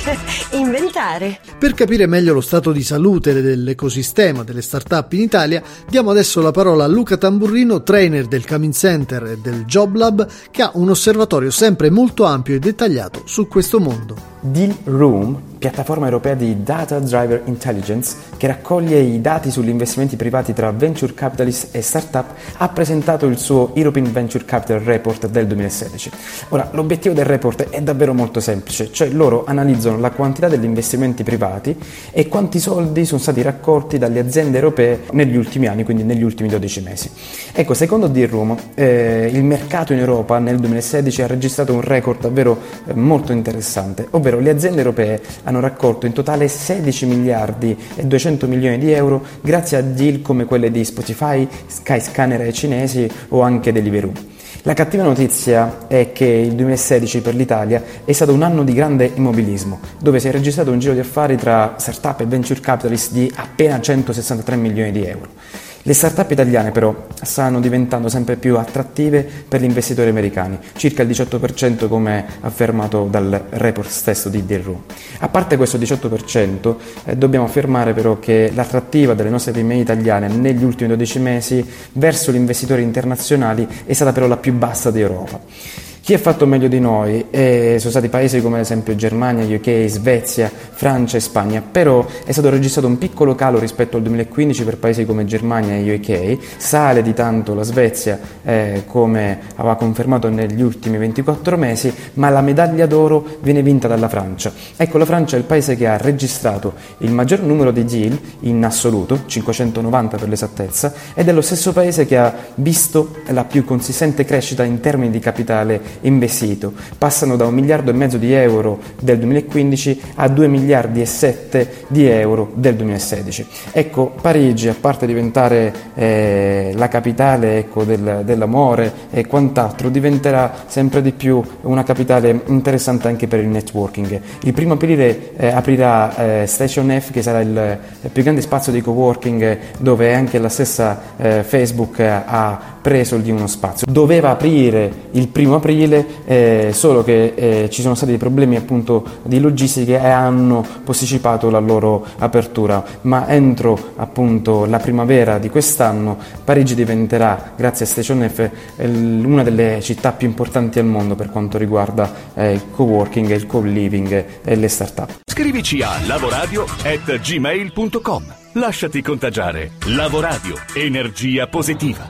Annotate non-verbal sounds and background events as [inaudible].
[laughs] inventare. Per capire meglio lo stato di salute dell'ecosistema delle start-up in Italia, diamo adesso la parola a Luca Tamburrino, trainer del Coming Center e del Job Lab, che ha un osservatorio sempre molto ampio e dettagliato su questo mondo. Deal Room piattaforma europea di Data Driver Intelligence che raccoglie i dati sugli investimenti privati tra venture capitalist e startup, ha presentato il suo European Venture Capital Report del 2016. Ora, l'obiettivo del report è davvero molto semplice, cioè loro analizzano la quantità degli investimenti privati e quanti soldi sono stati raccolti dalle aziende europee negli ultimi anni, quindi negli ultimi 12 mesi. Ecco, secondo Dirroom, eh, il mercato in Europa nel 2016 ha registrato un record davvero eh, molto interessante, ovvero le aziende europee hanno raccolto in totale 16 miliardi e 200 milioni di euro grazie a deal come quelle di Spotify, Skyscanner ai cinesi o anche Deliveroo. La cattiva notizia è che il 2016 per l'Italia è stato un anno di grande immobilismo, dove si è registrato un giro di affari tra startup e venture capitalist di appena 163 milioni di euro. Le start-up italiane però stanno diventando sempre più attrattive per gli investitori americani, circa il 18% come affermato dal report stesso di Deal A parte questo 18%, eh, dobbiamo affermare però che l'attrattiva delle nostre PMI italiane negli ultimi 12 mesi verso gli investitori internazionali è stata però la più bassa d'Europa. Chi ha fatto meglio di noi eh, sono stati paesi come ad esempio Germania, UK, Svezia, Francia e Spagna, però è stato registrato un piccolo calo rispetto al 2015 per paesi come Germania e UK, sale di tanto la Svezia eh, come aveva confermato negli ultimi 24 mesi, ma la medaglia d'oro viene vinta dalla Francia. Ecco, la Francia è il paese che ha registrato il maggior numero di deal in assoluto, 590 per l'esattezza, ed è lo stesso paese che ha visto la più consistente crescita in termini di capitale investito, passano da un miliardo e mezzo di euro del 2015 a 2 miliardi e 7 di euro del 2016. Ecco, Parigi, a parte diventare eh, la capitale ecco, del, dell'amore e quant'altro, diventerà sempre di più una capitale interessante anche per il networking. Il primo aprile eh, aprirà eh, Station F, che sarà il, il, più grande spazio di coworking dove anche la stessa eh, Facebook ha preso di uno spazio. Doveva aprire il primo aprile, eh, solo che eh, ci sono stati dei problemi appunto di logistica e hanno posticipato la loro apertura, ma entro appunto la primavera di quest'anno Parigi diventerà, grazie a Station F, una delle città più importanti al mondo per quanto riguarda eh, il co-working, il co-living e le start-up. Scrivici a lavoradio@gmail.com. Lasciati contagiare. Lavoradio, energia positiva.